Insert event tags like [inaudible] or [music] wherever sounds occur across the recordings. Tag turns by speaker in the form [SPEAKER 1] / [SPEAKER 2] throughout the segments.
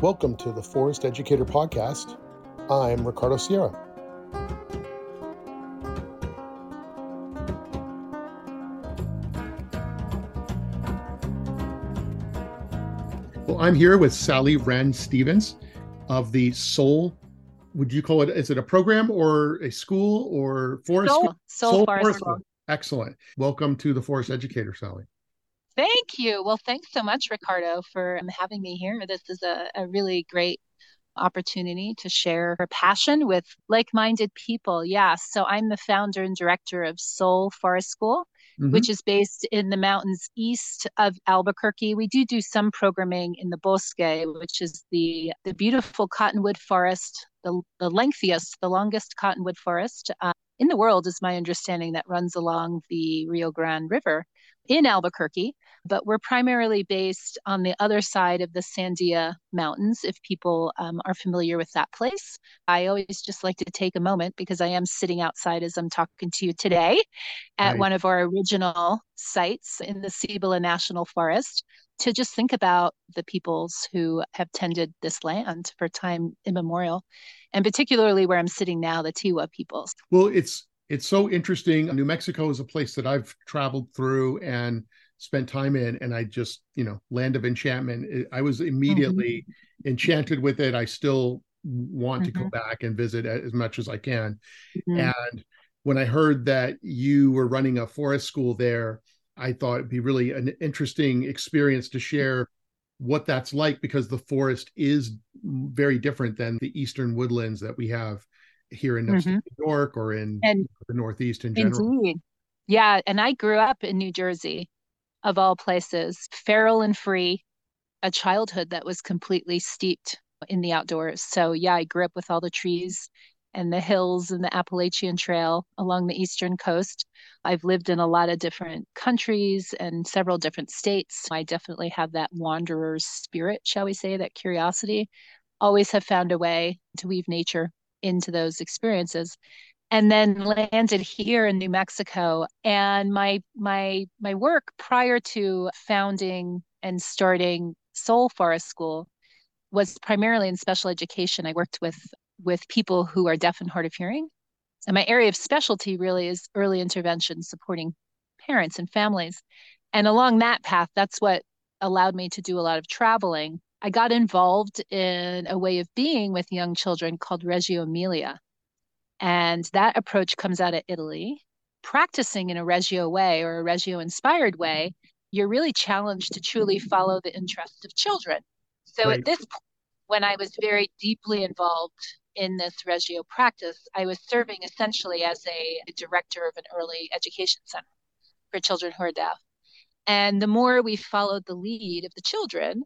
[SPEAKER 1] Welcome to the Forest Educator Podcast. I'm Ricardo Sierra. Well, I'm here with Sally Wren Stevens of the SOL. Would you call it? Is it a program or a school or forest? SOL.
[SPEAKER 2] SOL,
[SPEAKER 1] SOL
[SPEAKER 2] Forest
[SPEAKER 1] Forest
[SPEAKER 2] School.
[SPEAKER 1] School. Excellent. Welcome to the Forest Educator, Sally.
[SPEAKER 2] Thank you. Well, thanks so much, Ricardo, for um, having me here. This is a, a really great opportunity to share her passion with like minded people. Yeah. So I'm the founder and director of SOL Forest School.
[SPEAKER 1] Mhm.
[SPEAKER 2] Which is based in the mountains east of Albuquerque. We do do some programming in the Bosque, which is the the beautiful cottonwood forest, the the lengthiest, the longest cottonwood forest uh, in the world, is my understanding, that runs along the Rio Grande River in Albuquerque. But we're primarily based on the other side of the Sandia Mountains, if people um, are familiar with that place. I always just like to take a moment because I am sitting outside as I'm talking to you today at
[SPEAKER 1] Right.
[SPEAKER 2] one of our original sites in the Cibola National Forest to just think about the peoples who have tended this land for time immemorial, and particularly where I'm sitting now, the Tiwa peoples.
[SPEAKER 1] Well, it's it's so interesting. New Mexico is a place that I've traveled through and spent time in, and I just, you know, land of enchantment. I was immediately enchanted with it. I still want to go
[SPEAKER 2] Mhm.
[SPEAKER 1] back and visit as much as I can.
[SPEAKER 2] Mhm.
[SPEAKER 1] And when I heard that you were running a forest school there, I thought it'd be really an interesting experience to share what that's like because the forest is very different than the eastern woodlands that we have here in upstate mm-hmm. New York or in
[SPEAKER 2] And
[SPEAKER 1] the Northeast in general.
[SPEAKER 2] Indeed. Yeah. And I grew up in New Jersey, of all places, feral and free, a childhood that was completely steeped in the outdoors. So, yeah, I grew up with all the trees and the hills and the Appalachian Trail along the eastern coast. I've lived in a lot of different countries and several different states. I definitely have that wanderer's spirit, shall we say, that curiosity. Always have found a way to weave nature into those experiences and then landed here in New Mexico. And my my my work prior to founding and starting SOL Forest School was primarily in special education. I worked with with people who are deaf and hard of hearing. And my area of specialty really is early intervention, supporting parents and families. And along that path, that's what allowed me to do a lot of traveling. I got involved in a way of being with young children called Reggio Emilia. And that approach comes out of Italy. Practicing in a Reggio way or a Reggio inspired way, you're really challenged to truly follow the interests of children. So
[SPEAKER 1] Right.
[SPEAKER 2] at this point, when I was very deeply involved in this Reggio practice, I was serving essentially as a, a director of an early education center for children who are deaf. And the more we followed the lead of the children,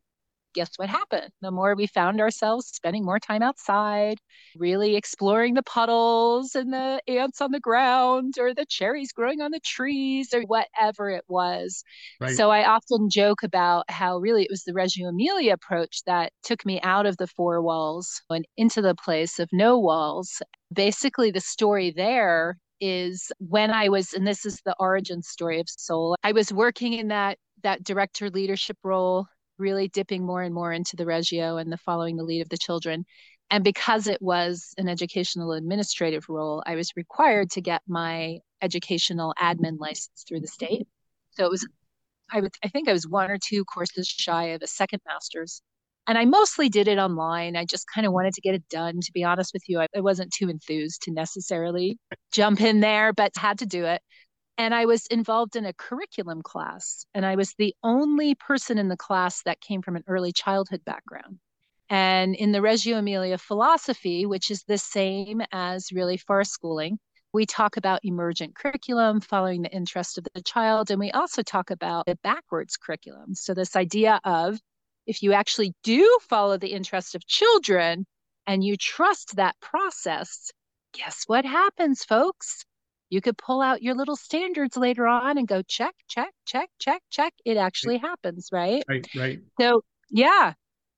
[SPEAKER 2] guess what happened? The more we found ourselves spending more time outside, really exploring the puddles and the ants on the ground or the cherries growing on the trees or whatever it was.
[SPEAKER 1] Right.
[SPEAKER 2] So I often joke about how really it was the Reggio Emilia approach that took me out of the four walls and into the place of no walls. Basically, the story there is when I was, and this is the origin story of SOL. I was working in that that director leadership role, really dipping more and more into the Reggio and the following the lead of the children. And because it was an educational administrative role, I was required to get my educational admin license through the state. So it was I would I think I was one or two courses shy of a second master's. And I mostly did it online. I just kind of wanted to get it done. To be honest with you, I, I wasn't too enthused to necessarily jump in there, but had to do it. And I was involved in a curriculum class, and I was the only person in the class that came from an early childhood background. And in the Reggio Emilia philosophy, which is the same as really forest schooling, we talk about emergent curriculum, following the interest of the child, and we also talk about the backwards curriculum. So, this idea of if you actually do follow the interest of children and you trust that process, guess what happens, folks? You could pull out your little standards later on and go check, check, check, check, check. It actually happens, right?
[SPEAKER 1] Right, right.
[SPEAKER 2] So, yeah.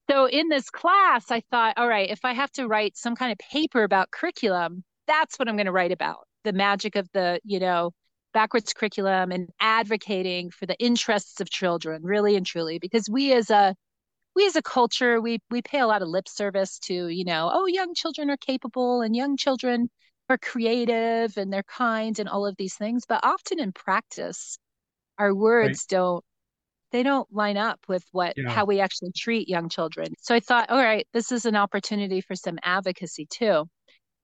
[SPEAKER 2] So, in this class, I thought, all right, if I have to write some kind of paper about curriculum, that's what I'm going to write about the magic of the, you know, backwards curriculum and advocating for the interests of children, really and truly, because we as a we as a culture we we pay a lot of lip service to you know oh young children are capable and young children are creative and they're kind and all of these things but often in practice our words right. don't they don't line up with what yeah. how we actually treat young children so i thought all right this is an opportunity for some advocacy too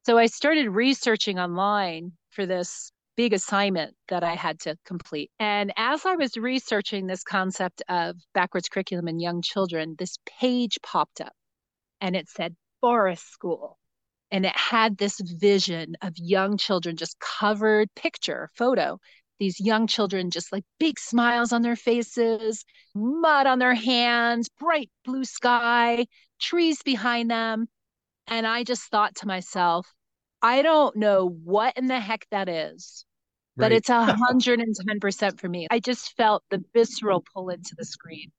[SPEAKER 2] so i started researching online for this big assignment that I had to complete. And as I was researching this concept of backwards curriculum in young children, this page popped up and it said forest school. And it had this vision of young children just covered picture, photo. These young children just like big smiles on their faces, mud on their hands, bright blue sky, trees behind them. And I just thought to myself, I don't know what in the heck that is, but it's a hundred and ten percent for me. I just felt the visceral pull into the screen.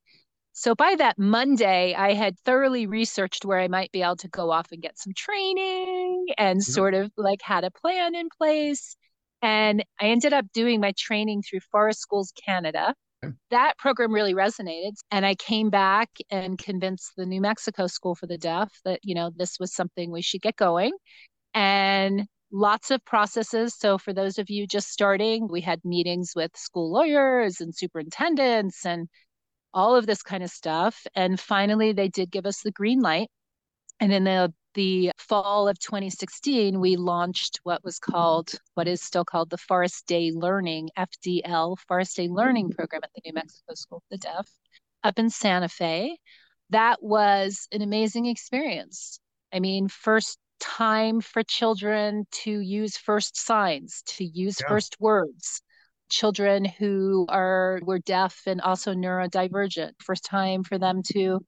[SPEAKER 2] So by that Monday, I had thoroughly researched where I might be able to go off and get some training and mm-hmm. sort of like had a plan in place. And I ended up doing my training through Forest Schools Canada. That program really resonated. And I came back and convinced the New Mexico School for the Deaf that, you know, this was something we should get going. And lots of processes. So, for those of you just starting, we had meetings with school lawyers and superintendents and all of this kind of stuff. And finally, they did give us the green light. And in the the fall of 2016, we launched what was called, what is still called the Forest Day Learning, FDL, Forest Day Learning mm-hmm. Program at the New Mexico School of the Deaf up in Santa Fe. That was an amazing experience. I mean, first time for children to use first signs, to use yeah. first words. Children who are were deaf and also neurodivergent, first time for them to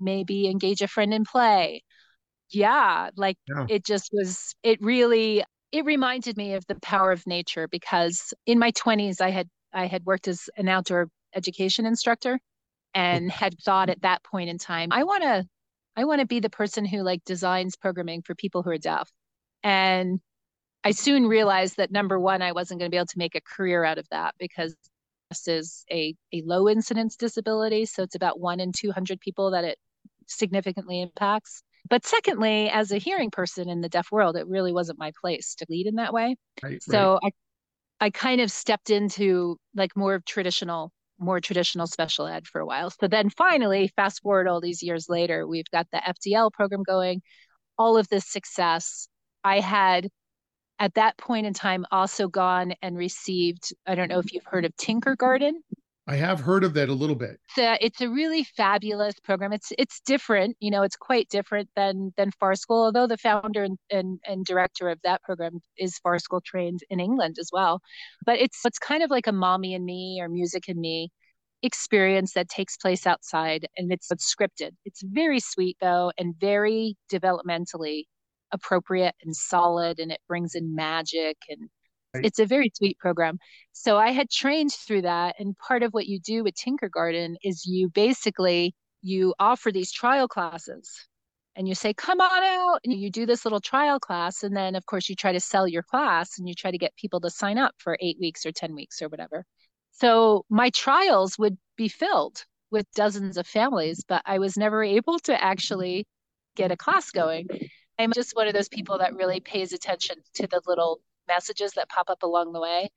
[SPEAKER 2] maybe engage a friend in play. Yeah, like yeah. it just was it really it reminded me of the power of nature because in my 20s I had I had worked as an outdoor education instructor and had thought at that point in time I want to I want to be the person who like designs programming for people who are deaf. And I soon realized that number one, I wasn't going to be able to make a career out of that because this is a, a low incidence disability. So it's about one in 200 people that it significantly impacts. But secondly, as a hearing person in the deaf world, it really wasn't my place to lead in that way. Right, so right. I, I kind of stepped into like more of traditional more traditional special ed for a while. So then finally, fast forward all these years later, we've got the FDL program going, all of this success. I had at that point in time also gone and received, I don't know if you've heard of Tinkergarten.
[SPEAKER 1] I have heard of that a little bit.
[SPEAKER 2] So it's a really fabulous program. It's it's different, you know, it's quite different than than Forest School, although the founder and, and, and director of that program is Forest School trained in England as well. But it's it's kind of like a mommy and me or music and me experience that takes place outside and it's, it's scripted. It's very sweet though and very developmentally appropriate and solid and it brings in magic and it's a very sweet program. So I had trained through that. And part of what you do with Tinkergarten is you basically you offer these trial classes and you say, come on out. And you do this little trial class. And then of course you try to sell your class and you try to get people to sign up for eight weeks or 10 weeks or whatever. So my trials would be filled with dozens of families, but I was never able to actually get a class going. I'm just one of those people that really pays attention to the little messages that pop up along the way.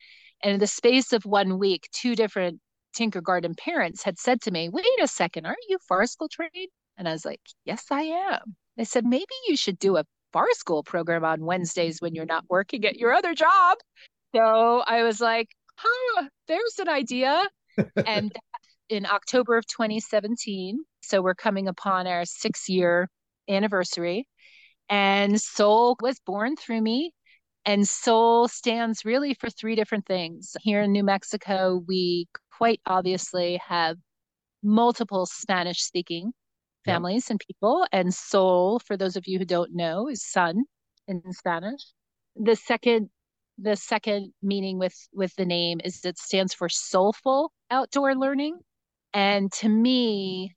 [SPEAKER 2] And in the space of one week, two different Tinkergarten parents had said to me, Wait a second, aren't you Forest School trained? And I was like, Yes, I am. They said, Maybe you should do a Forest School program on Wednesdays when you're not working at your other job. So I was like, Huh, there's an idea. [laughs] and in October of 2017. So we're coming upon our six year anniversary. And SOL was born through me. And SOL stands really for three different things. Here in New Mexico, we quite obviously have multiple Spanish speaking families yep. and people. And SOL, for those of you who don't know, is sun in Spanish. The second the second meaning with with the name is it stands for soulful outdoor learning. And to me,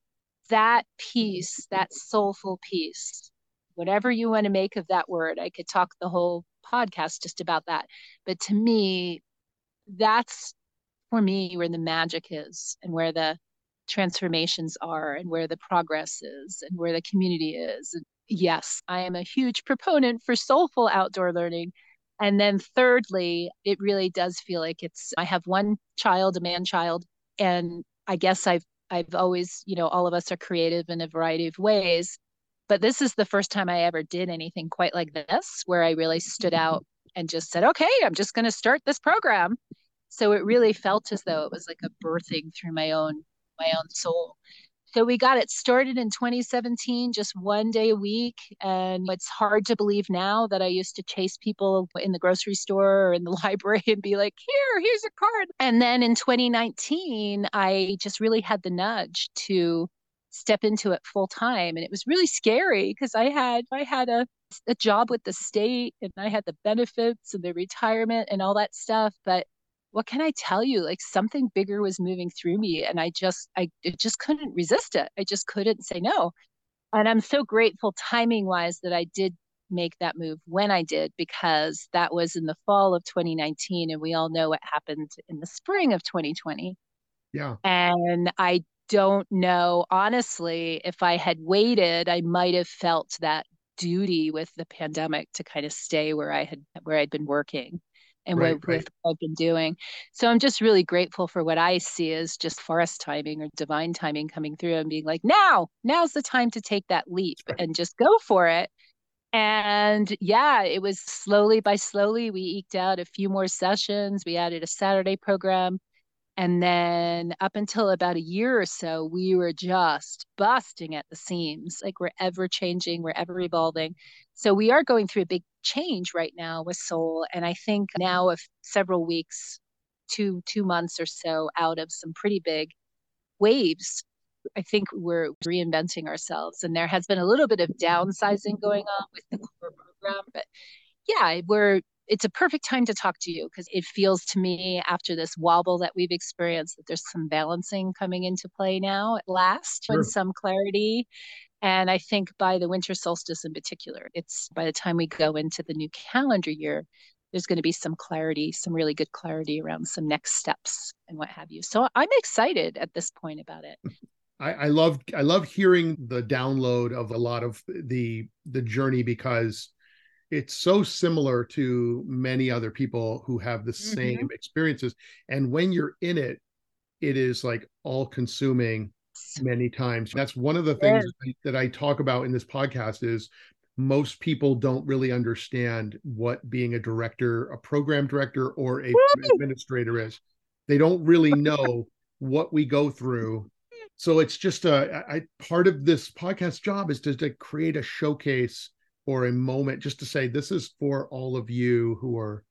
[SPEAKER 2] that piece, that soulful piece, whatever you want to make of that word, I could talk the whole podcast just about that. But to me, that's for me where the magic is and where the transformations are and where the progress is and where the community is. And yes, I am a huge proponent for soulful outdoor learning. And then thirdly, it really does feel like it's I have one child, a man child, and I guess I've I've always, you know, all of us are creative in a variety of ways. But this is the first time I ever did anything quite like this, where I really stood mm-hmm. out and just said, okay, I'm just going to start this program. So it really felt as though it was like a birthing through my own my own soul. So we got it started in 2017, just one day a week. And it's hard to believe now that I used to chase people in the grocery store or in the [laughs] library and be like, here, here's a card. And then in 2019, I just really had the nudge to step into it full time. And it was really scary because I had I had a a job with the state and I had the benefits and the retirement and all that stuff. But what can I tell you? Like something bigger was moving through me and I just I just couldn't resist it. I just couldn't say no. And I'm so grateful timing wise that I did make that move when I did because that was in the fall of 2019 and we all know what happened in the spring of 2020.
[SPEAKER 1] Yeah.
[SPEAKER 2] And I don't know honestly if I had waited I might have felt that duty with the pandemic to kind of stay where I had where I'd been working and right, what, right. what I've been doing. So I'm just really grateful for what I see as just forest timing or divine timing coming through and being like, now, now's the time to take that leap right. and just go for it. And yeah, it was slowly by slowly, we eked out a few more sessions. We added a Saturday program. And then up until about a year or so, we were just busting at the seams. Like we're ever changing, we're ever evolving. So we are going through a big change right now with SOL. And I think now of several weeks, two two months or so out of some pretty big waves, I think we're reinventing ourselves. And there has been a little bit of downsizing going on with the core program. But yeah, we're it's a perfect time to talk to you because it feels to me after this wobble that we've experienced that there's some balancing coming into play now at last sure. and some clarity and i think by the winter solstice in particular it's by the time we go into the new calendar year there's going to be some clarity some really good clarity around some next steps and what have you so i'm excited at this point about it [laughs]
[SPEAKER 1] I, I love I love hearing the download of a lot of the the journey because it's so similar to many other people who have the mm-hmm. same experiences and when you're in it it is like all consuming many times that's one of the things yeah. that I talk about in this podcast is most people don't really understand what being a director a program director or a Woo! administrator is they don't really know what we go through [laughs] so it's just a I, part of this podcast job is to, to create a showcase or a moment just to say this is for all of you who are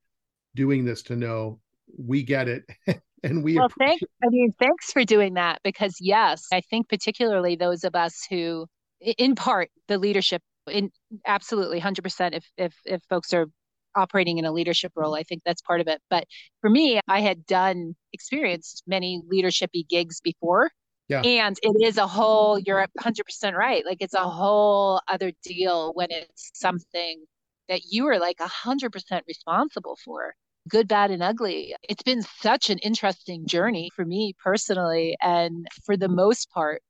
[SPEAKER 1] doing this to know we get it [laughs] and we
[SPEAKER 2] well thanks i mean thanks for doing that because yes i think particularly those of us who in part the leadership in absolutely 100% if if if folks are operating in a leadership role i think that's part of it. But for me i had done experienced many leadershipy gigs before yeah. And it is a whole, you're 100% right. Like it's a whole other deal when it's something that you are like 100% responsible for, good, bad, and ugly. It's been such an interesting journey for me personally. And for the most part,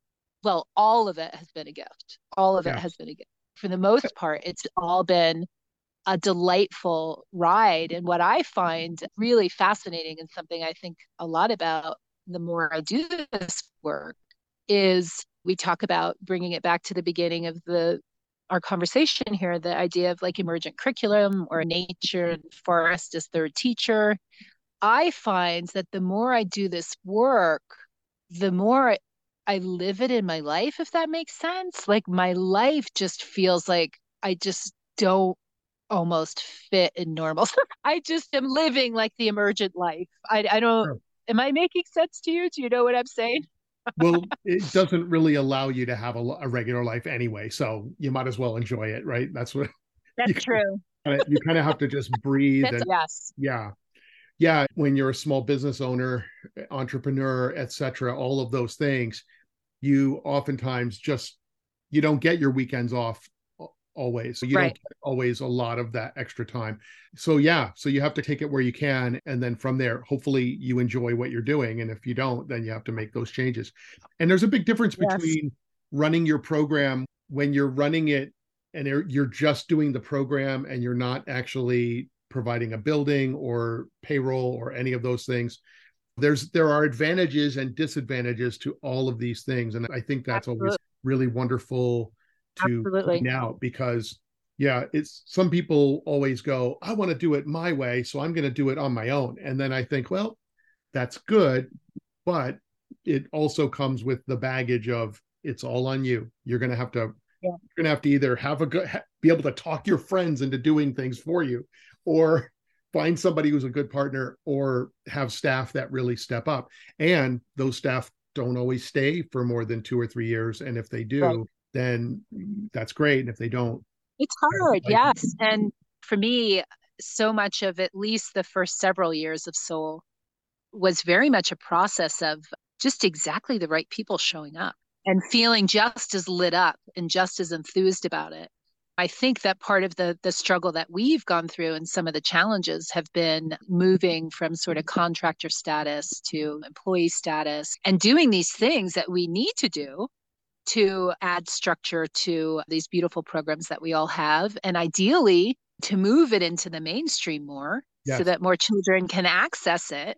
[SPEAKER 2] well, all of it has been a gift. All of yeah. it has been a gift. For the most uh part, it's all been a delightful ride. And what I find really fascinating and something I think a lot about the more I do this work is we talk about bringing it back to the beginning of the our conversation here the idea of like emergent curriculum or nature and forest as third teacher i find that the more i do this work the more i live it in my life if that makes sense like my life just feels like i just don't almost fit in normal [laughs] i just am living like the emergent life i, I don't sure. Am I making sense to you? Do you know what I'm saying?
[SPEAKER 1] Well, it doesn't really allow you to have a, a, regular life anyway, so you might as well enjoy it, right? That's what. [laughs]
[SPEAKER 2] That's you true. [laughs]
[SPEAKER 1] Kinda, you kind of have to just breathe. and,
[SPEAKER 2] yes.
[SPEAKER 1] Yeah, yeah. When you're a small business owner, entrepreneur, etc., all of those things, you oftentimes just you don't get your weekends off always. So you right. don't get always a lot of that extra time. So yeah, so you have to take it where you can. And then from there, hopefully you enjoy what you're doing. And if you don't, then you have to make those changes. And there's a big difference yes. between running your program when you're running it and you're just doing the program and you're not actually providing a building or payroll or any of those things there's there are advantages and disadvantages to all of these things and i think that's Absolutely. always really wonderful to Absolutely. out because yeah it's some people always go i want to do it my way so i'm going to do it on my own and then i think well that's good but it also comes with the baggage of it's all on you you're going to have to yeah. you're going to have to either have a good be able to talk your friends into doing things for you or [laughs] find somebody who's a good partner or have staff that really step up and those staff don't always stay for more than two or three years and if they do right. Then that's great. And if they don't
[SPEAKER 2] it's hard yes. And for me so much of at least the first several years of SOL was very much a process of just exactly the right people showing up and feeling just as lit up and just as enthused about it. I think that part of the the struggle that we've gone through and some of the challenges have been moving from sort of contractor status to employee status and doing these things that we need to do to add structure to these beautiful programs that we all have and ideally to move it into the mainstream more yes. so that more children can access it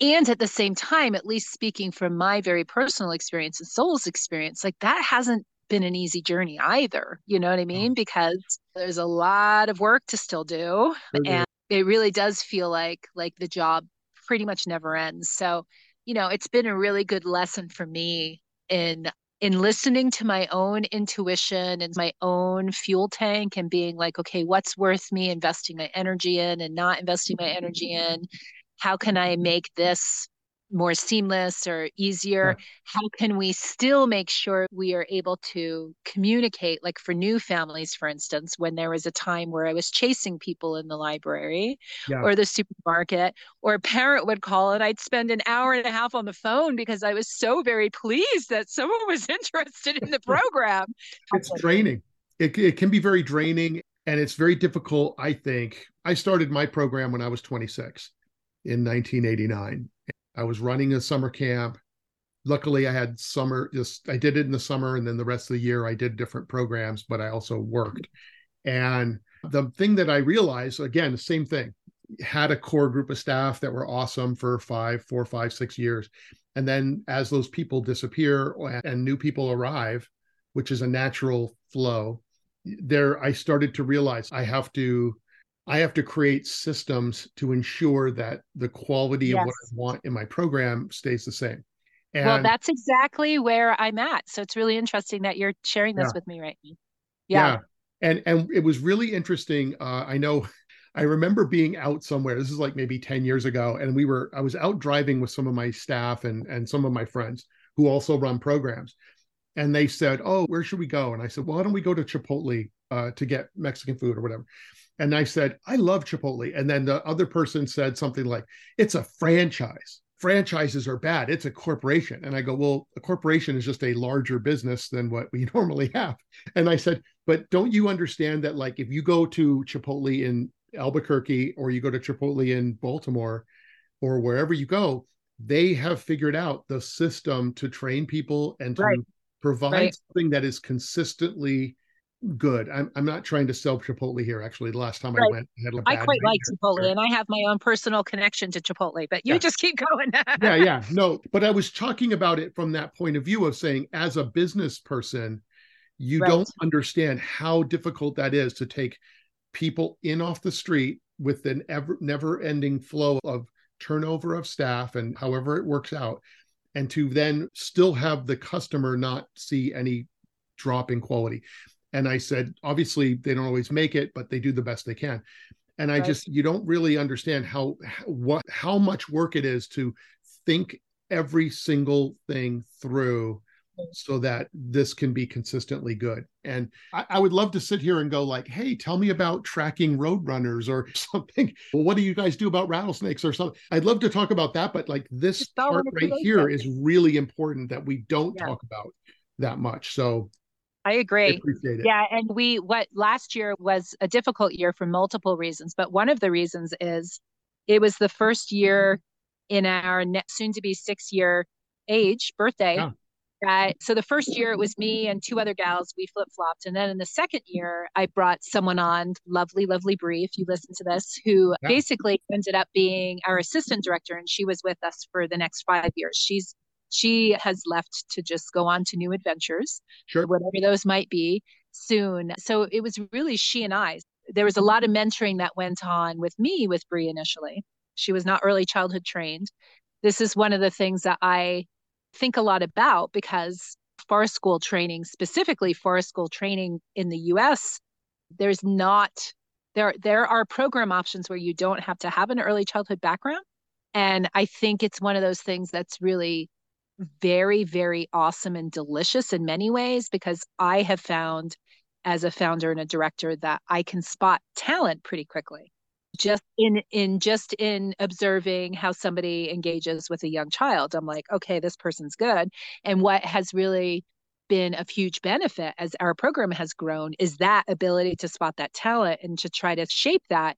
[SPEAKER 2] and at the same time at least speaking from my very personal experience and SOL's experience like that hasn't been an easy journey either. You know what I mean? Because there's a lot of work to still do. Mm-hmm. And it really does feel like like the job pretty much never ends. So, you know, it's been a really good lesson for me in in listening to my own intuition and my own fuel tank and being like, okay, what's worth me investing my energy in and not investing my energy in? How can I make this more seamless or easier? Yeah. How can we still make sure we are able to communicate? Like for new families, for instance, when there was a time where I was chasing people in the library yeah. or the supermarket, or a parent would call and I'd spend an hour and a half on the phone because I was so very pleased that someone was [laughs] interested in the [laughs] program.
[SPEAKER 1] it's draining. It, it can be very draining and it's very difficult. I think I started my program when I was 26 in 1989 I was running a summer camp. Luckily, I had summer, just I did it in the summer, and then the rest of the year I did different programs, but I also worked. And the thing that I realized, again, the same thing, had a core group of staff that were awesome for five, four, five, six years. And then as those people disappear and new people arrive, which is a natural flow, there I started to realize I have to I have to create systems to ensure that the quality yes. of what I want in my program stays the same.
[SPEAKER 2] And, well, that's exactly where I'm at. So it's really interesting that you're sharing this yeah. with me right now.
[SPEAKER 1] Yeah. yeah. And and it was really interesting. Uh, I know [laughs] I remember being out somewhere. This is like maybe 10 years ago. And we were, I was out driving with some of my staff and and some of my friends who also run programs. And they said, Oh, where should we go? And I said, Well, why don't we go to Chipotle uh, to get Mexican food or whatever? And I said, I love Chipotle. And then the other person said something like, it's a franchise. Franchises are bad. It's a corporation. And I go, well, a corporation is just a larger business than what we [laughs] normally have. And I said, but don't you understand that, like, if you go to Chipotle in Albuquerque or you go to Chipotle in Baltimore or wherever you go, they have figured out the system to train people and to right. provide right. something that is consistently good. I'm I'm not trying to sell Chipotle here. Actually, the last time right. I went,
[SPEAKER 2] I, had a I quite like Chipotle, and I have my own personal connection to Chipotle. But you yeah. just keep [laughs] going.
[SPEAKER 1] yeah, yeah, no. But I was talking about it from that point of view of saying, as a business person, you right. don't understand how difficult that is to take people in off the street with an ever never-ending flow of turnover of staff and however it works out and to then still have the customer not see any drop in quality and I said, obviously, they don't always make it, but they do the best they can. And I right. just, you don't really understand how what how much work it is to think every single thing through so that this can be consistently good. And I, I, would love to sit here and go like, hey, tell me about tracking roadrunners or [laughs] something. Well, what do you guys do about rattlesnakes or something? I'd love to talk about that, but like this part right here is really important that we don't yeah. talk about that much. So
[SPEAKER 2] I agree. I
[SPEAKER 1] appreciate it.
[SPEAKER 2] Yeah, and we what last year was a difficult year for multiple reasons, but one of the reasons is it was the first year in our soon to be six year age birthday. Yeah. That, so the first year it was me and two other gals. We flip flopped, and then in the second year I brought someone on, lovely, lovely Bree. If you listen to this, who yeah. basically ended up being our assistant director, and she was with us for the next five years. She's she has left to just go on to new adventures,
[SPEAKER 1] sure.
[SPEAKER 2] whatever those might be soon. So it was really she and I. There was a lot of mentoring that went on with me with Bree initially. She was not early childhood trained. This is one of the things that I think a lot about because forest school training, specifically forest school training in the US, there's not there there are program options where you don't have to have an early childhood background. And I think it's one of those things that's really very, very awesome and delicious in many ways because I have found as a founder and a director that I can spot talent pretty quickly. Just in in just in observing how somebody engages with a young child i'm like okay this person's good. And what has really been a huge benefit as our program has grown is that ability to spot that talent and to try to shape that.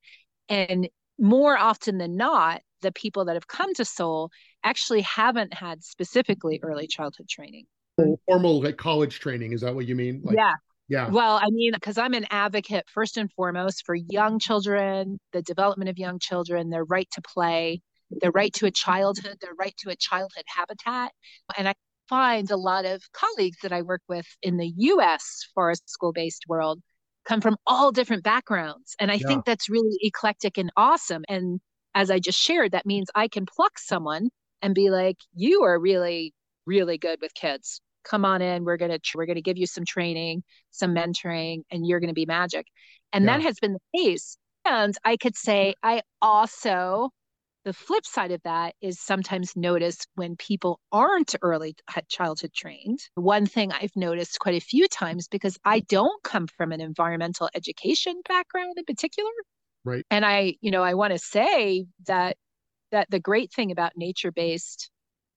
[SPEAKER 2] And more often than not the people that have come to SOL actually haven't had specifically early childhood training
[SPEAKER 1] formal like college training is that what you mean like,
[SPEAKER 2] yeah
[SPEAKER 1] yeah.
[SPEAKER 2] Well, I mean, because I'm an advocate first and foremost for young children, the development of young children, their right to play, their right to a childhood, their right to a childhood habitat. And I find a lot of colleagues that I work with in the US forest school based world come from all different backgrounds. And I yeah. think that's really eclectic and awesome. And as I just shared, that means I can pluck someone and be like, you are really, really good with kids come on in we're going to we're going to give you some training some mentoring and you're going to be magic and yeah. that has been the case and i could say i also the flip side of that is sometimes notice when people aren't early childhood trained. One thing I've noticed quite a few times because I don't come from an environmental education background in particular.
[SPEAKER 1] Right.
[SPEAKER 2] And I, you know, I want to say that that the great thing about nature-based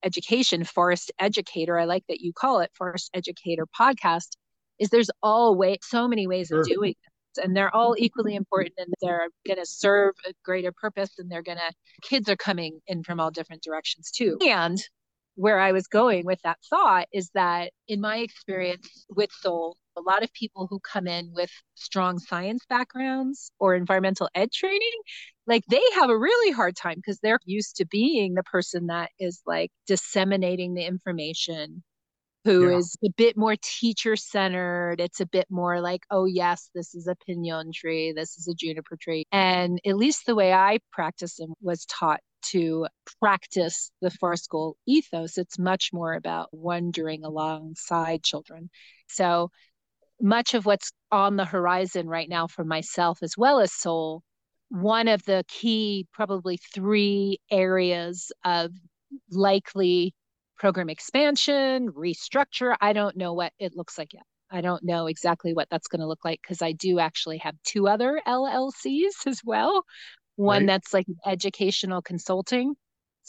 [SPEAKER 2] education, Forest Educator, I like that you call it Forest Educator podcast, is there's all way so many ways sure. of doing it. And they're all equally important and they're going to serve a greater purpose and they're going to, kids are coming in from all different directions too. And where I was going with that thought is that in my experience with SOL, a lot of people who come in with strong science backgrounds or environmental ed training, like they have a really hard time because they're used to being the person that is like disseminating the information who yeah. is a bit more teacher centered. It's a bit more like, oh, yes, this is a pinon tree, this is a juniper tree. And at least the way I practice and was taught to practice the forest school ethos, it's much more about wandering alongside children. So much of what's on the horizon right now for myself as well as SOL one of the key probably three areas of likely program expansion restructure. I don't know what it looks like yet. I don't know exactly what that's going to look like because i do actually have two other llcs as well. One right. that's like educational consulting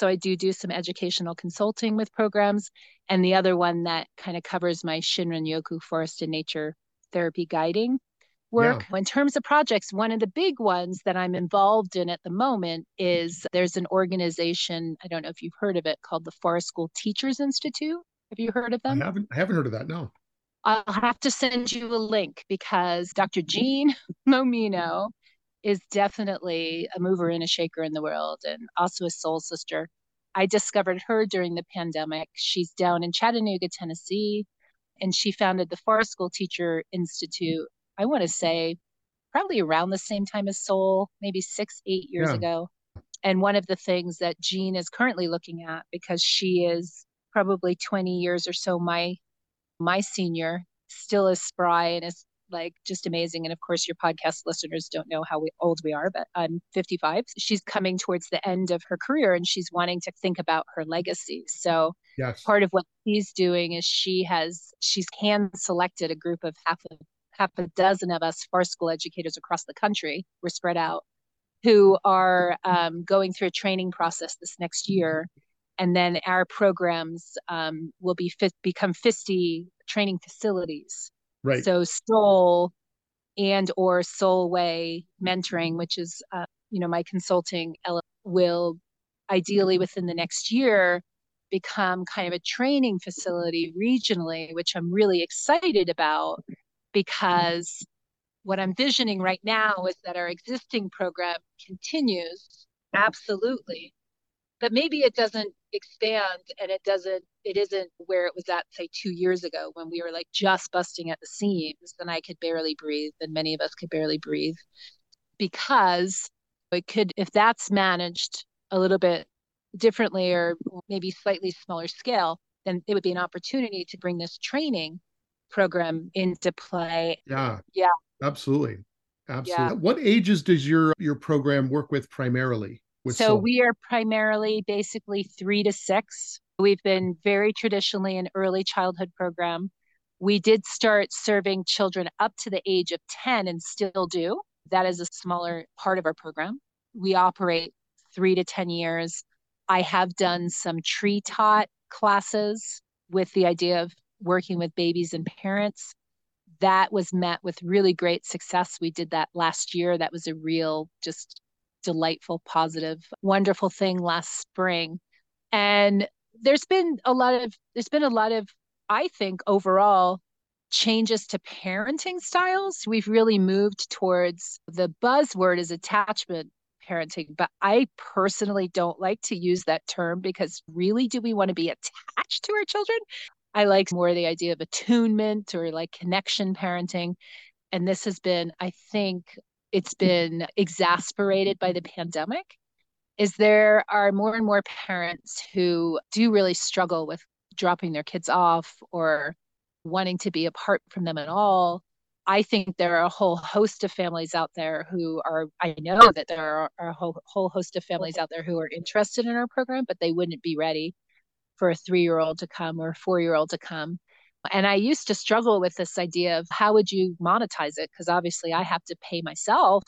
[SPEAKER 2] so i do do some educational consulting with programs and the other one that kind of covers my shinrin yoku forest and nature therapy guiding work. Yeah. In terms of projects, one of the big ones that I'm involved in at the moment is there's an organization, I don't know if you've heard of it, called the Forest School Teachers Institute. Have you heard of them?
[SPEAKER 1] I haven't I haven't heard of that, no.
[SPEAKER 2] I'll have to send you a link because Dr. Jean [laughs] Momino is definitely a mover and a shaker in the world and also a soul sister. I discovered her during the pandemic. She's down in Chattanooga, Tennessee, and she founded the Forest School Teacher Institute I want to say probably around the same time as SOL, maybe six, eight years yeah. ago. And one of the things that Jean is currently looking at, because she is probably 20 years or so my my senior, still is spry and is like just amazing. And of course, your podcast listeners don't know how we, old we are, but I'm 55. She's coming towards the end of her career and she's wanting to think about her legacy. So
[SPEAKER 1] yes.
[SPEAKER 2] part of what she's doing is she has she's hand selected a group of half of half a dozen of us forest school educators across the country we're spread out who are um, going through a training process this next year and then our programs um, will be fit, become FISTI training facilities
[SPEAKER 1] Right.
[SPEAKER 2] So SOL and or soul way mentoring, which is uh, you know my consulting will ideally within the next year become kind of a training facility regionally, which I'm really excited about because what I'm visioning right now is that our existing program continues absolutely, but maybe it doesn't expand and it doesn't it isn't where it was at say two years ago when we were like just busting at the seams and i could barely breathe and many of us could barely breathe because it could if that's managed a little bit differently or maybe slightly smaller scale then it would be an opportunity to bring this training program into play
[SPEAKER 1] yeah
[SPEAKER 2] yeah
[SPEAKER 1] absolutely absolutely yeah. what ages does your your program work with primarily
[SPEAKER 2] so SOL? we are primarily basically three to six. We've been very traditionally an early childhood program. We did start serving children up to the age of 10 and still do. That is a smaller part of our program. We operate three to 10 years. I have done some tree taught classes with the idea of working with babies and parents. That was met with really great success. We did that last year. That was a real just delightful, positive, wonderful thing last spring. And there's been a lot of there's been a lot of I think overall changes to parenting styles. We've really moved towards the buzzword is attachment parenting, but I personally don't like to use that term because really do we want to be attached to our children? I like more the idea of attunement or like connection parenting. And this has been, I think, it's been exasperated by the pandemic is there are more and more parents who do really struggle with dropping their kids off or wanting to be apart from them at all. I think there are a whole host of families out there who are, I know that there are a whole, whole host of families out there who are interested in our program, but they wouldn't be ready for a three year old to come or a four year old to come. And I used to struggle with this idea of how would you monetize it? Because obviously I have to pay myself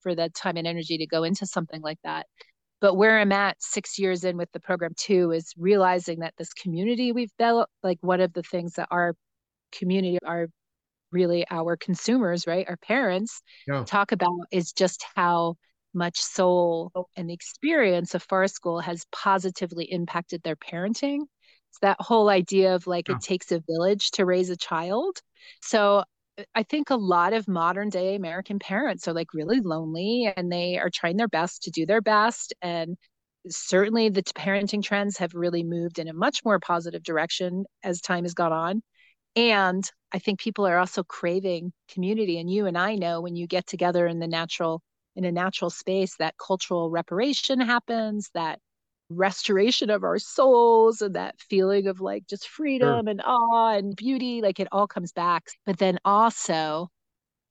[SPEAKER 2] for the time and energy to go into something like that. But where I'm at six years in with the program too is realizing that this community we've built, like one of the things that our community, are really our consumers, right? Our parents yeah. talk about is just how much SOL and the experience of Forest School has positively impacted their parenting It's that whole idea of like yeah. it takes a village to raise a child. So Uh, I think a lot of modern day American parents are like really lonely and they are trying their best to do their best. And certainly the parenting trends have really moved in a much more positive direction as time has gone on. And I think people are also craving community. And you and I know when you get together in the natural, in a natural space, that cultural reparation happens, that restoration of our souls and that feeling of like just freedom sure. and awe and beauty like it all comes back but then also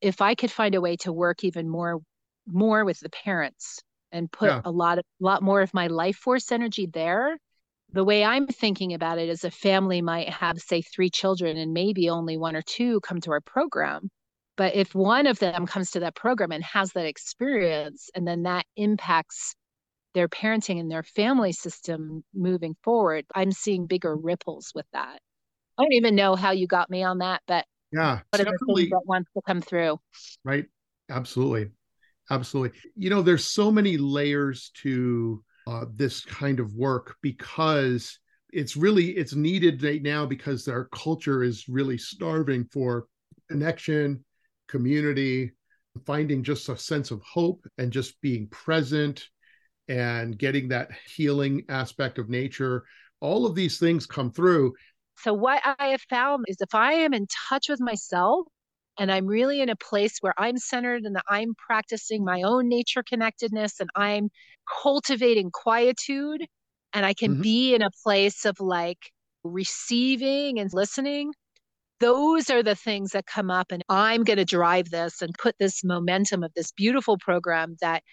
[SPEAKER 2] if i could find a way to work even more more with the parents and put yeah. a lot of lot more of my life force energy there the way i'm thinking about it is a family might have say three children and maybe only one or two come to our program but if one of them comes to that program and has that experience and then that impacts their parenting and their family system moving forward, I'm seeing bigger ripples with that. I don't even know how you got me on that, but
[SPEAKER 1] yeah,
[SPEAKER 2] what are the things that wants to come through?
[SPEAKER 1] Right. Absolutely. Absolutely. You know, there's so many layers to uh, this kind of work because it's really it's needed right now because our culture is really starving for connection, community, finding just a sense of hope and just being present and getting that healing aspect of nature. All of these things come through.
[SPEAKER 2] So, what I have found is if I am in touch with myself and I'm really in a place where I'm centered and I'm practicing my own nature connectedness and I'm cultivating quietude and I can mm-hmm. be in a place of like receiving and listening, those are the things that come up. And I'm going to drive this and put this momentum of this beautiful program that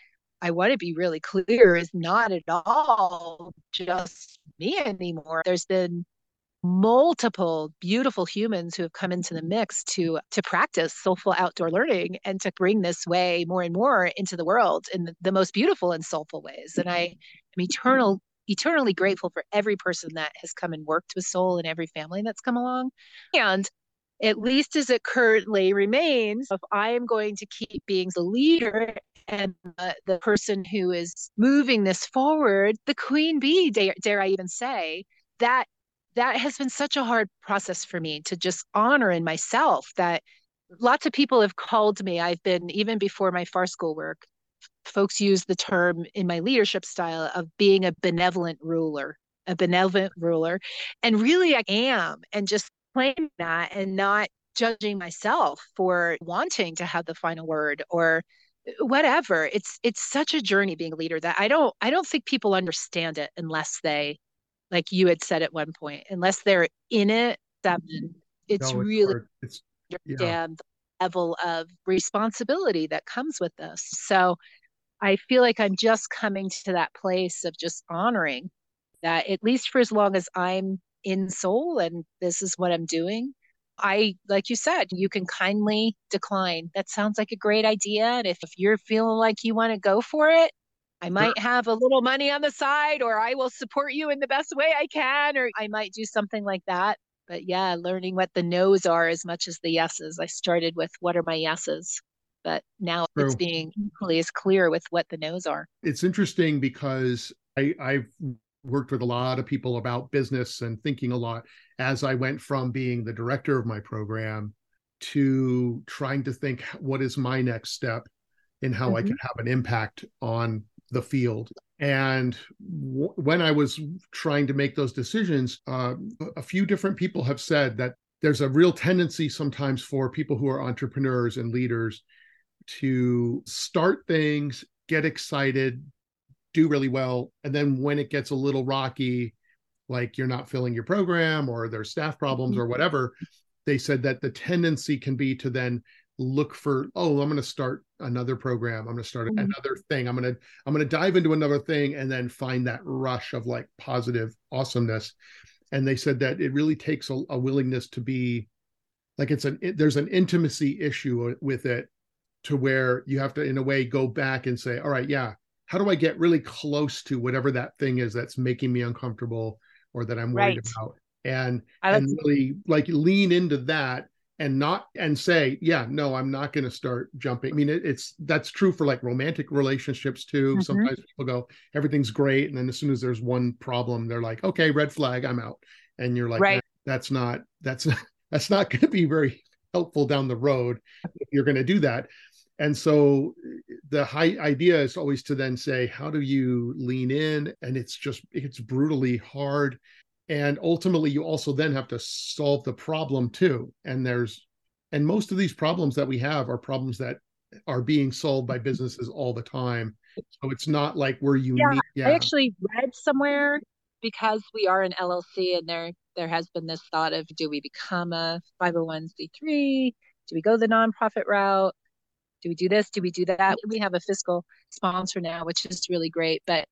[SPEAKER 2] I want to be really clear is not at all just me anymore. There's been multiple beautiful humans who have come into the mix to to practice soulful outdoor learning and to bring this way more and more into the world in the, the most beautiful and soulful ways and i am eternal eternally grateful for every person that has come and worked with SOL and every family that's come along and at least as it currently remains, if I am going to keep being the leader and uh, the person who is moving this forward, the queen bee, dare, dare I even say, that that has been such a hard process for me to just honor in myself that lots of people have called me. I've been even before my FAR school work, folks use the term in my leadership style of being a benevolent ruler, a benevolent ruler. And really I am. And just claiming that and not judging myself for wanting to have the final word or Uh, whatever it's it's such a journey being a leader that i don't i don't think people understand it unless they like you had said at one point unless they're in it that mm-hmm. it's no, really it's, yeah. the level of responsibility that comes with this so i feel like i'm just coming to that place of just honoring that at least for as long as i'm in SOL and this is what i'm doing I, like you said, you can kindly decline. That sounds like a great idea. And if, if you're feeling like you want to go for it, I might have a little money on the side, or I will support you in the best way I can, or I might do something like that. But yeah, learning what the no's are as much as the yeses. I started with what are my yeses, but now True. it's being equally as clear with what the no's are.
[SPEAKER 1] It's interesting because I, I've worked with a lot of people about business and thinking a lot as I went from being the director of my program to trying to think what is my next step in how mm-hmm. I can have an impact on the field. And w- when I was trying to make those decisions, uh, a few different people have said that there's a real tendency sometimes for people who are entrepreneurs and leaders to start things, get excited, do really well. And then when it gets a little rocky, like you're not filling your program or there's staff problems or mm-hmm. whatever, they said that the tendency can be to then look for oh i'm going to start another program i'm going to start mm-hmm. another thing i'm going to i'm going to dive into another thing and then find that rush of like positive awesomeness and they said that it really takes a, a willingness to be like it's an it, there's an intimacy issue with it to where you have to in a way go back and say all right yeah how do I get really close to whatever that thing is that's making me uncomfortable or that I'm worried right. about? And and really like lean into that and not and say, yeah, no, I'm not going to start jumping. I mean, it, it's that's true for like romantic relationships too. Mm-hmm. Sometimes people go, everything's great, and then as soon as there's one problem, they're like, okay, red flag, I'm out. And you're like, right. that's not that's [laughs] that's not going to be very helpful down the road if you're going to do that and so the high idea is always to then say how do you lean in? And it's just it's brutally hard. And ultimately you also then have to solve the problem too. And there's and most of these problems that we have are problems that are being solved by businesses all the time. So it's not like we're unique.
[SPEAKER 2] Yeah, yeah. i actually read somewhere because we are an llc and there there has been this thought of do we become a 501c3 do we go the nonprofit route do we do this? Do we do that? We have a fiscal sponsor now which is really great but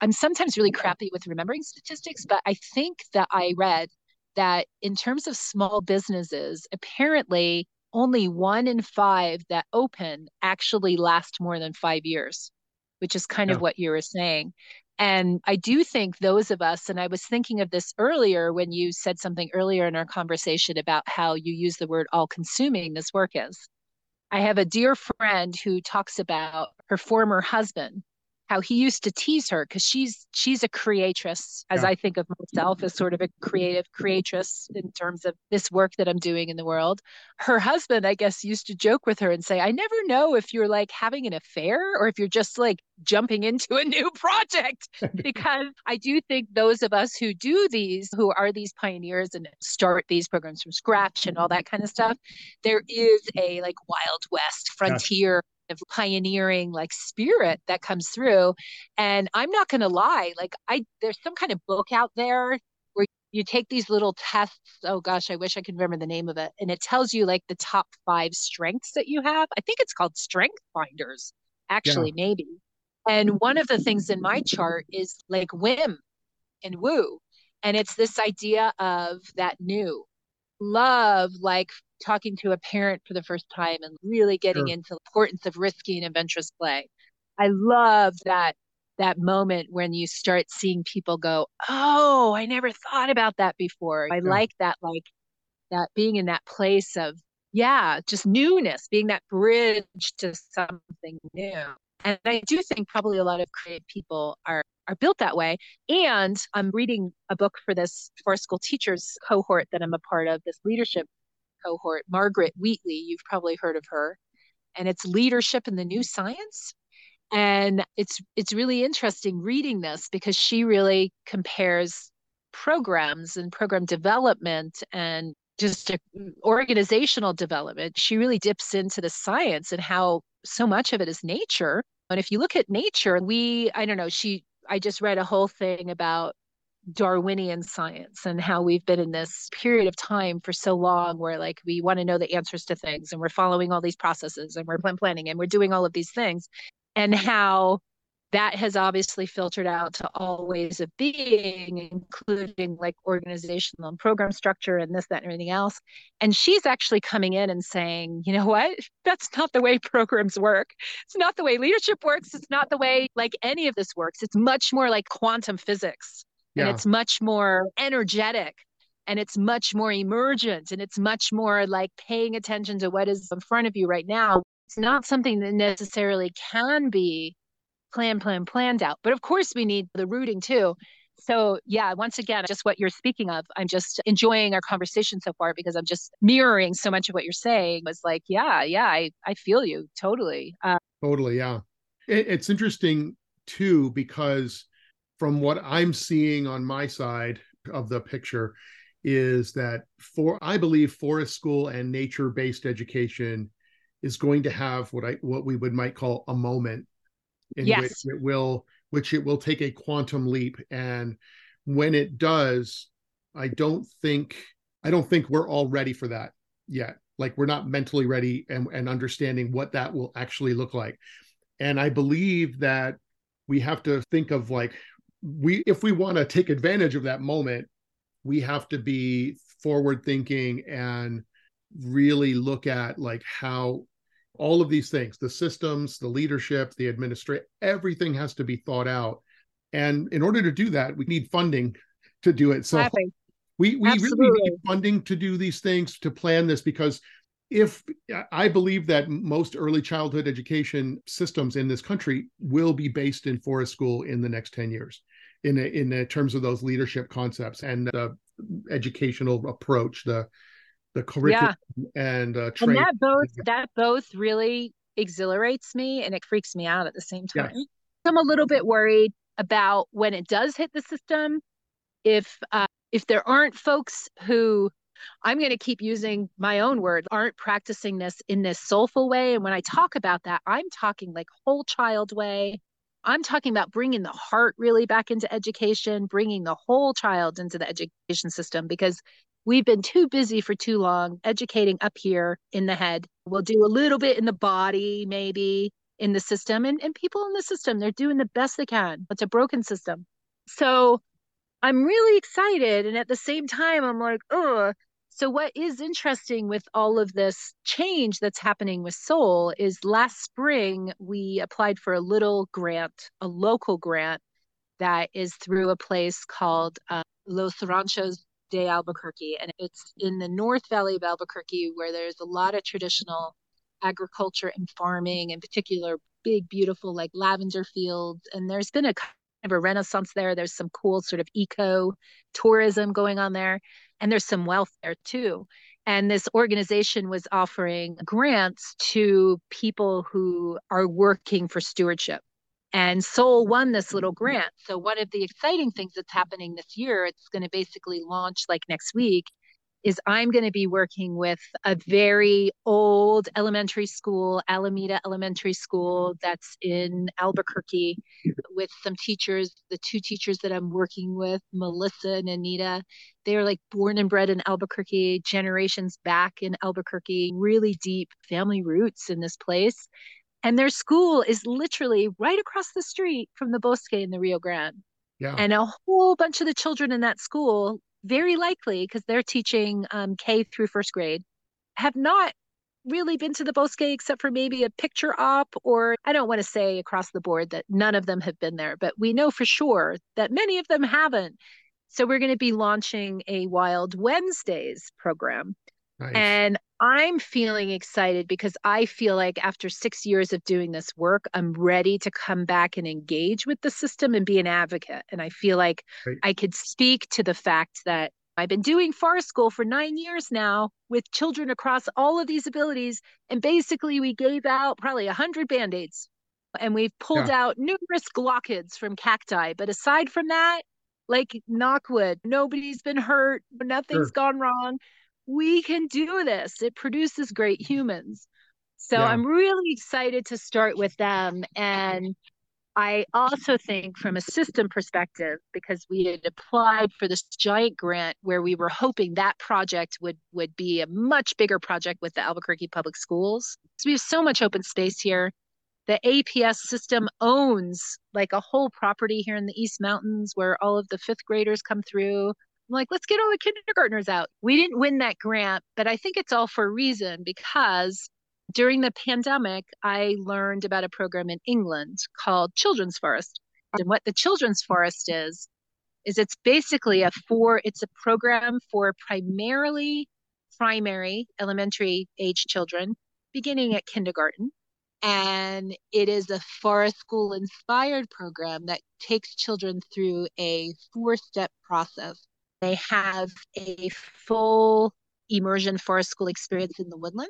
[SPEAKER 2] i'm sometimes really crappy with remembering statistics but i think that i read that in terms of small businesses apparently only one in five that open actually last more than five years which is kind yeah. of what you were saying. And I do think those of us, and I was thinking of this earlier when you said something earlier in our conversation about how you use the word all consuming this work is. I have a dear friend who talks about her former husband how he used to tease her because she's she's a creatress as yeah. i think of myself as sort of a creative creatress in terms of this work that i'm doing in the world. Her husband i guess used to joke with her and say i never know if you're like having an affair or if you're just like jumping into a new [laughs] project. Because i do think those of us who do these who are these pioneers and start these programs from scratch and all that kind of stuff there is a like wild west frontier of pioneering like spirit that comes through. And i'm not going to lie like i there's some kind of book out there where you take these little tests oh gosh i wish i could remember the name of it and it tells you like the top five strengths that you have. I think it's called strength finders actually yeah. maybe. And one of the things in my chart is like whim and woo. And it's this idea of that new love like talking to a parent for the first time and really getting sure. into the importance of risky and adventurous play. I love that that moment when you start seeing people go, "Oh, I never thought about that before." I yeah. like that like that being in that place of, yeah, just newness, being that bridge to something new. And I do think probably a lot of creative people are are built that way. And I'm reading a book for this for school teachers cohort that I'm a part of, this leadership cohort, Margaret Wheatley. You've probably heard of her. And it's leadership in the new science. And it's it's really interesting reading this because she really compares programs and program development and just uh, organizational development. She really dips into the science and how so much of it is nature. And if you look at nature, we, I don't know, she, I just read a whole thing about Darwinian science and how we've been in this period of time for so long where like we want to know the answers to things and we're following all these processes and we're planning and we're doing all of these things and how that has obviously filtered out to all ways of being, including like organizational and program structure and this, that, and everything else. And she's actually coming in and saying, you know what? [laughs] That's not the way programs work. It's not the way leadership works. It's not the way like any of this works. It's much more like quantum physics. Yeah. And it's much more energetic and it's much more emergent and it's much more like paying attention to what is in front of you right now. It's not something that necessarily can be plan, plan, planned out. But of course, we need the rooting too. So, yeah, once again, just what you're speaking of, I'm just enjoying our conversation so far because I'm just mirroring so much of what you're saying. Was like, yeah, yeah, I, I feel you totally.
[SPEAKER 1] Uh, totally, yeah. It, it's interesting too because from what I'm seeing on my side of the picture is that for I believe forest school and nature based education is going to have what I what we would might call a moment in yes. which it will which it will take a quantum leap. And when it does i don't think i don't think we're all ready for that yet. Like we're not mentally ready and, and understanding what that will actually look like. And i believe that we have to think of like we if we want to take advantage of that moment we have to be forward thinking and really look at like how all of these things the systems the leadership the administration everything has to be thought out. And in order to do that we need funding to do it. So we, we really need funding to do these things to plan this because if i believe that most early childhood education systems in this country will be based in forest school in the next 10 years in a, in terms of those leadership concepts and the educational approach the the curriculum yeah. and uh,
[SPEAKER 2] and that both that both really exhilarates me and it freaks me out at the same time. Yes. I'm a little bit worried about when it does hit the system if uh, if there aren't folks who I'm going to keep using my own word aren't practicing this in this soulful way and when I talk about that I'm talking like whole child way I'm talking about bringing the heart really back into education, bringing the whole child into the education system because We've been too busy for too long educating up here in the head. We'll do a little bit in the body, maybe in the system. And, and people in the system, they're doing the best they can. It's a broken system. So I'm really excited. And at the same time, I'm like, oh, so what is interesting with all of this change that's happening with SOL is last spring we applied for a little grant, a local grant that is through a place called uh, Los Ranchos de Albuquerque, and it's in the North Valley of Albuquerque where there's a lot of traditional agriculture and farming, in particular, big, beautiful like lavender fields. And there's been a of a renaissance there. There's some cool sort of eco tourism going on there, and there's some wealth there too. And this organization was offering grants to people who are working for stewardship. And SOL won this little grant. So, one of the exciting things that's happening this year, it's going to basically launch like next week, is I'm going to be working with a very old elementary school, Alameda Elementary School, that's in Albuquerque, with some teachers. The two teachers that I'm working with, Melissa and Anita, they're like born and bred in Albuquerque, generations back in Albuquerque, really deep family roots in this place. And their school is literally right across the street from the Bosque in the Rio Grande. Yeah. And a whole bunch of the children in that school, very likely because they're teaching um, K through first grade, have not really been to the Bosque except for maybe a picture op, or I don't want to say across the board that none of them have been there, but we know for sure that many of them haven't. So we're going to be launching a Wild Wednesdays program Nice. And I'm feeling excited because I feel like after six years of doing this work, I'm ready to come back and engage with the system and be an advocate. And I feel like right. I could speak to the fact that I've been doing forest school for nine years now with children across all of these abilities. And basically, we gave out probably 100 band aids and we've pulled yeah. out numerous glochids from cacti. But aside from that, like knockwood, nobody's been hurt, nothing's sure. gone wrong we can do this. It produces great humans. So yeah. I'm really excited to start with them. And I also think from a system perspective, because we had applied for this giant grant where we were hoping that project would would be a much bigger project with the Albuquerque Public Schools. So we have so much open space here. The APS system owns like a whole property here in the East Mountains where all of the fifth graders come through. I'm like, let's get all the kindergartners out. We didn't win that grant, but I think it's all for a reason because during the pandemic, I learned about a program in England called Children's Forest. And what the Children's Forest is, is it's basically a for it's a program for primarily primary elementary age children beginning at kindergarten and it is a forest school inspired program that takes children through a four step process they have a full immersion forest school experience in the woodland,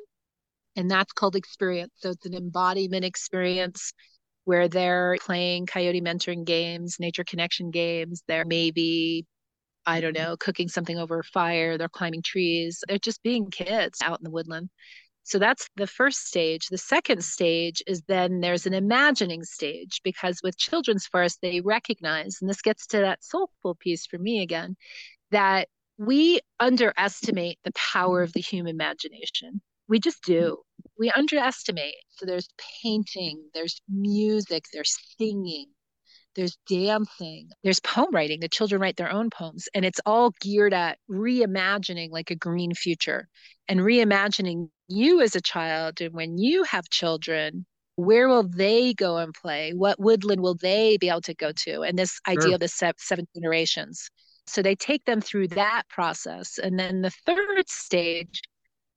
[SPEAKER 2] and that's called experience. So it's an embodiment experience where they're playing coyote mentoring games, nature connection games. They're maybe, I don't know, cooking something over a fire. They're climbing trees. They're just being kids out in the woodland. So that's the first stage. The second stage is then there's an imagining stage because with children's forest, they recognize, and this gets to that soulful piece for me again, that we underestimate the power of the human imagination. We just do. We underestimate. So there's painting, there's music, there's singing, there's dancing, there's poem writing. The children write their own poems, and it's all geared at reimagining like a green future and reimagining you as a child. And when you have children, where will they go and play? What woodland will they be able to go to? And this idea of the seven generations. So they take them through that process. And then the third stage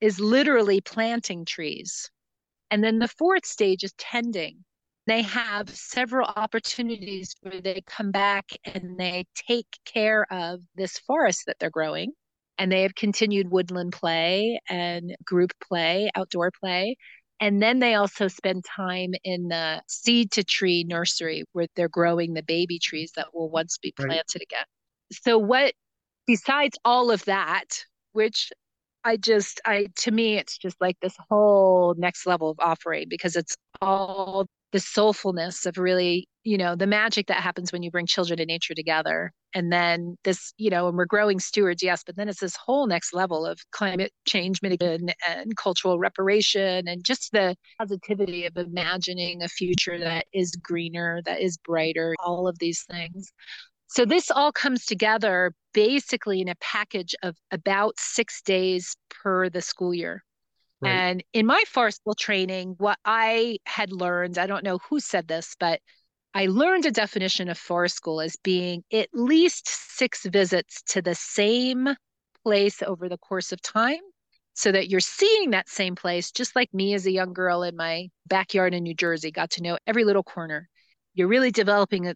[SPEAKER 2] is literally planting trees. And then the fourth stage is tending. They have several opportunities where they come back and they take care of this forest that they're growing. And they have continued woodland play and group play, outdoor play. And then they also spend time in the seed to tree nursery where they're growing the baby trees that will once be planted right. again so what besides all of that which i just i to me it's just like this whole next level of offering because it's all the soulfulness of really you know the magic that happens when you bring children and nature together. And then this you know and we're growing stewards yes but then it's this whole next level of climate change mitigation and cultural reparation and just the positivity of imagining a future that is greener that is brighter all of these things so this all comes together basically in a package of about six days per the school year. Right. And in my school training, what I had learned, I don't know who said this, but I learned a definition of forest school as being at least six visits to the same place over the course of time so that you're seeing that same place, just like me as a young girl in my backyard in New Jersey, got to know every little corner. You're really developing a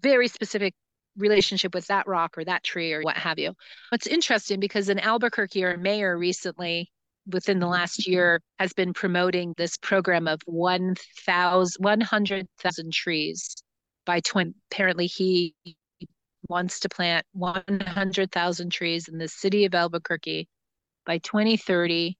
[SPEAKER 2] very specific relationship with that rock or that tree or what have you. It's interesting because in Albuquerque, our mayor recently, within the last year, has been promoting this program of 1,000, 100,000 trees by 20. Apparently, he wants to plant 100,000 trees in the city of Albuquerque by 2030,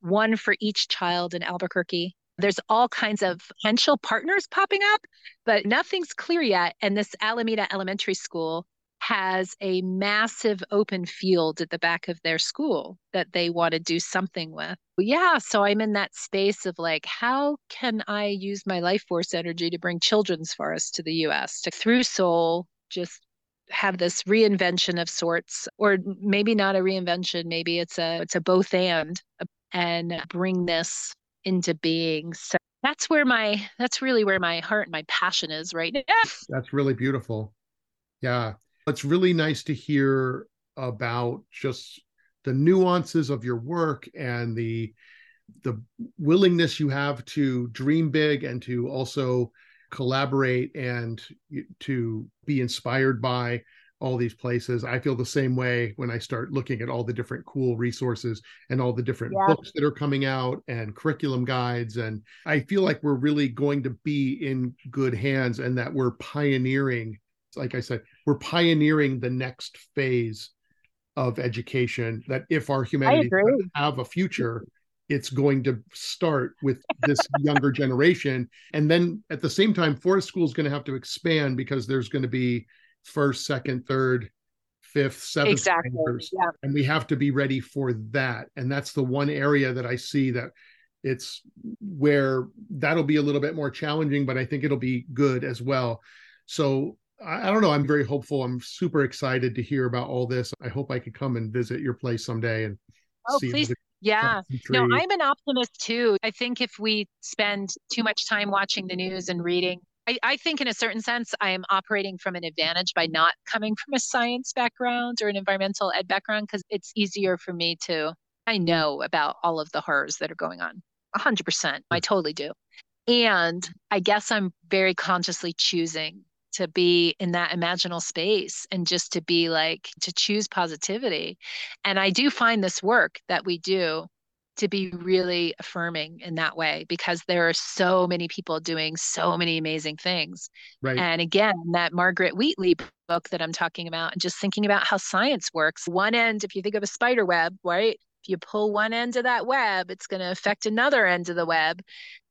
[SPEAKER 2] one for each child in Albuquerque. There's all kinds of potential partners popping up, but nothing's clear yet. And this Alameda Elementary School has a massive open field at the back of their school that they want to do something with. Yeah, so I'm in that space of like, how can I use my life force energy to bring children's forest to the US to through SOL just have this reinvention of sorts or maybe not a reinvention maybe it's a it's a both and and bring this into being. So that's where my that's really where my heart and my passion is right now. [laughs]
[SPEAKER 1] That's really beautiful. Yeah. It's really nice to hear about just the nuances of your work and the the willingness you have to dream big and to also collaborate and to be inspired by all these places. I feel the same way when I start looking at all the different cool resources and all the different yeah. books that are coming out and curriculum guides. And I feel like we're really going to be in good hands and that we're pioneering, like I said, we're pioneering the next phase of education. That if our humanity have a future, it's going to start with this younger generation. And then at the same time, forest school is going to have to expand because there's going to be first, second, third, fifth, seventh
[SPEAKER 2] exactly. Yeah.
[SPEAKER 1] And we have to be ready for that. And that's the one area that I see that it's where that'll be a little bit more challenging, but I think it'll be good as well. So I, I don't know. I'm very hopeful. I'm super excited to hear about all this. I hope I could come and visit your place someday and
[SPEAKER 2] oh, see please. Yeah. No, I'm an optimist too. I think if we spend too much time watching the news and reading I, I, think in a certain sense i am operating from an advantage by not coming from a science background or an environmental ed background because it's easier for me to i know about all of the horrors that are going on. 100% i totally do. And i guess i'm very consciously choosing to be in that imaginal space and just to be like to choose positivity. And i do find this work that we do to be really affirming in that way because there are so many people doing so many amazing things.
[SPEAKER 1] Right.
[SPEAKER 2] And again, that Margaret Wheatley book that I'm talking about, and just thinking about how science works. One end, if you think of a spider web, right? If you pull one end of that web, it's going to affect another end of the web.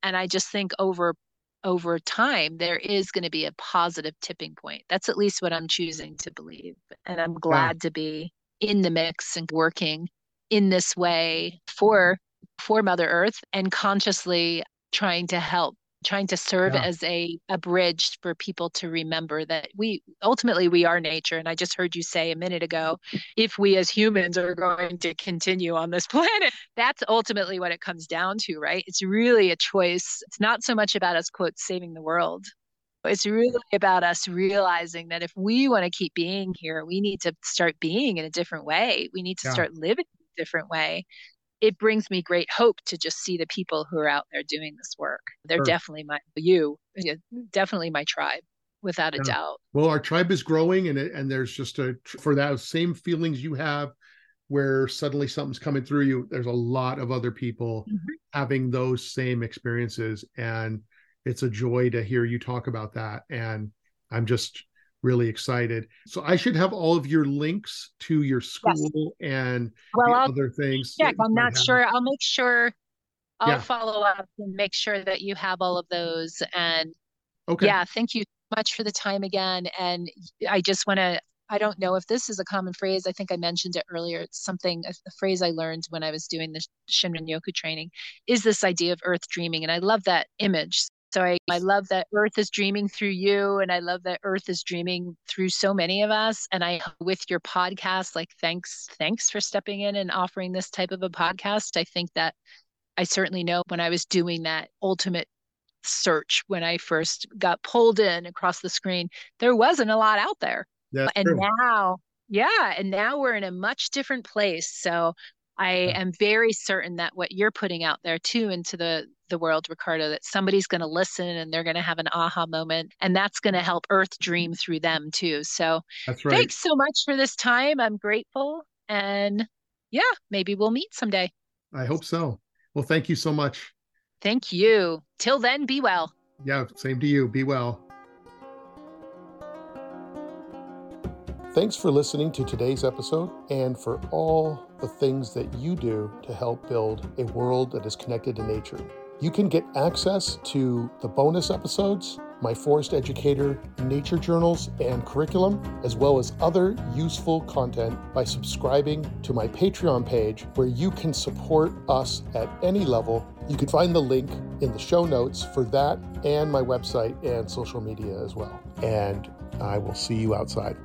[SPEAKER 2] And I just think over over time there is going to be a positive tipping point. That's at least what I'm choosing to believe. And I'm glad yeah. to be in the mix and working in this way for for mother earth and consciously trying to help trying to serve yeah. as a, a bridge for people to remember that we ultimately we are nature. And i just heard you say a minute ago if we as humans are going to continue on this [laughs] planet that's ultimately what it comes down to right? It's really a choice. It's not so much about us quote saving the world. It's really about us realizing that if we want to keep being here we need to start being in a different way. We need to yeah. start living different way it brings me great hope to just see the people who are out there doing this work they're sure. definitely my you definitely my tribe without a yeah. doubt
[SPEAKER 1] well our tribe is growing and it, and there's just a for that same feelings you have where suddenly something's coming through you there's a lot of other people mm-hmm. having those same experiences and it's a joy to hear you talk about that and i'm just really excited. So I should have all of your links to your school yes. and well, other things.
[SPEAKER 2] Yeah, I'm not sure. I'll make sure I'll yeah. follow up and make sure that you have all of those. And okay. yeah, thank you so much for the time again. And I just want to I don't know if this is a common phrase. I think I mentioned it earlier. It's something, a, a, phrase I learned when I was doing the Shinrin Yoku training is this idea of earth dreaming. And I love that image. So I, I love that Earth is dreaming through you, and I love that Earth is dreaming through so many of us. And I, with your podcast, like thanks, thanks for stepping in and offering this type of a podcast. I think that I certainly know when I was doing that ultimate search when I first got pulled in across the screen, there wasn't a lot out there.
[SPEAKER 1] That's
[SPEAKER 2] and
[SPEAKER 1] true.
[SPEAKER 2] now, yeah, and now we're in a much different place. So I am very certain that what you're putting out there too into the the world, Ricardo, that somebody's going to listen and they're going to have an aha moment, and that's going to help Earth dream through them too. So,
[SPEAKER 1] that's right.
[SPEAKER 2] Thanks so much for this time. I'm grateful, and yeah, maybe we'll meet someday.
[SPEAKER 1] I hope so. Well, thank you so much.
[SPEAKER 2] Thank you. Till then, be well.
[SPEAKER 1] Yeah, same to you. Be well. Thanks for listening to today's episode and for all the things that you do to help build a world that is connected to nature. You can get access to the bonus episodes, my forest educator nature journals and curriculum, as well as other useful content by subscribing to my Patreon page where you can support us at any level. You can find the link in the show notes for that and my website and social media as well. And I will see you outside.